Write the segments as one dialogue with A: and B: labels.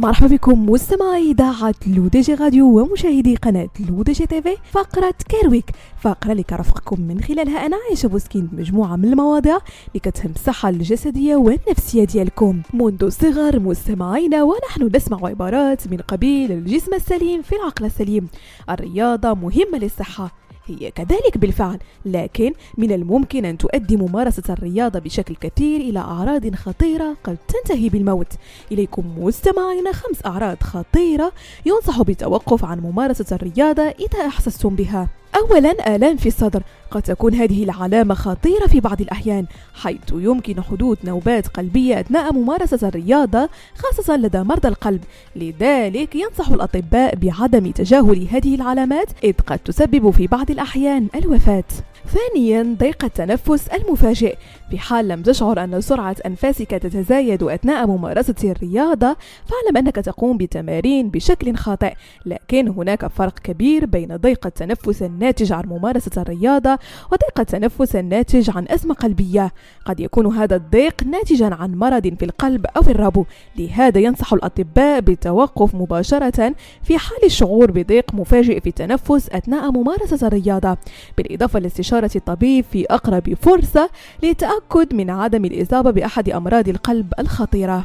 A: مرحبا بكم مستمعي إذاعة لودجي راديو ومشاهدي قناة لودجي تيفي فقرة Care Week. فقرة اللي كنرافقكم من خلالها أنا عايشه بوسكين بمجموعه من المواضيع اللي كتهم الصحة الجسدية والنفسية ديالكم. منذ الصغر مستمعينا ونحن نسمع عبارات من قبيل الجسم السليم في العقل السليم. الرياضة مهمة للصحة. هي كذلك بالفعل. لكن من الممكن أن تؤدي ممارسة الرياضة بشكل كثير إلى أعراض خطيرة قد تنتهي بالموت. إليكم مستمعين خمس أعراض خطيرة ينصح بالتوقف عن ممارسة الرياضة إذا أحسستم بها. أولا آلام في الصدر. قد تكون هذه العلامة خطيرة في بعض الأحيان حيث يمكن حدوث نوبات قلبية أثناء ممارسة الرياضة خاصة لدى مرضى القلب. لذلك ينصح الأطباء بعدم تجاهل هذه العلامات إذ قد تسبب في بعض الأحيان الوفاة. ثانيا ضيق التنفس المفاجئ. في حال لم تشعر أن سرعة أنفاسك تتزايد أثناء ممارسة الرياضة فاعلم أنك تقوم بتمارين بشكل خاطئ. لكن هناك فرق كبير بين ضيق التنفس الناتج عن ممارسة الرياضة وضيق التنفس الناتج عن أزمة قلبية. قد يكون هذا الضيق ناتجا عن مرض في القلب أو الربو. لهذا ينصح الأطباء بالتوقف مباشرة في حال الشعور بضيق مفاجئ في التنفس أثناء ممارسة الرياضة. بالإضافة لاستشارة الطبيب في أقرب فرصة للتأكد من عدم الإصابة بأحد أمراض القلب الخطيرة.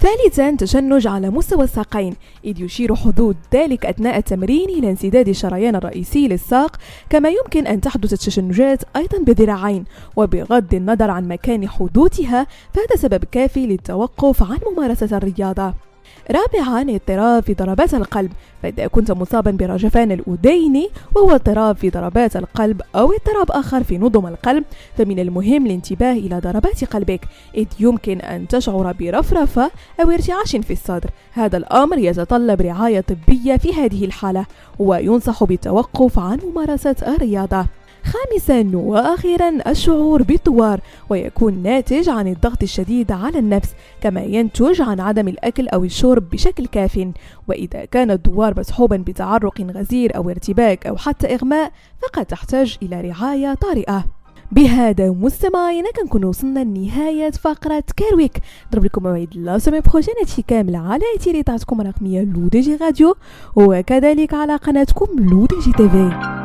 A: ثالثا تشنج على مستوى الساقين إذ يشير حدوث ذلك أثناء التمرين إلى انسداد الشريان الرئيسي للساق كما يمكن أن تحدث التشنجات أيضا بالذراعين وبغض النظر عن مكان حدوثها فهذا سبب كافي للتوقف عن ممارسة الرياضة. رابعا اضطراب في ضربات القلب فإذا كنت مصابا برجفان الأذين وهو اضطراب في ضربات القلب أو اضطراب آخر في نظم القلب فمن المهم الانتباه إلى ضربات قلبك إذ يمكن أن تشعر برفرفة أو ارتعاش في الصدر. هذا الأمر يتطلب رعاية طبية في هذه الحالة وينصح بالتوقف عن ممارسة الرياضة. خامسا وأخيرا الشعور بالطوار ويكون ناتج عن الضغط الشديد على النفس كما ينتج عن عدم الأكل أو الشرب بشكل كاف. وإذا كان الدوار مصحوبا بتعرق غزير أو ارتباك أو حتى إغماء فقد تحتاج إلى رعاية طارئة. بهذا مستمعينا كنكون وصلنا لنهاية فقرة Care Week. نضرب لكم موعد la semaine prochaine كامل على اثير اذاعتكم الرقمية L'ODJ Radio وكذلك على قناتكم L'ODJ TV.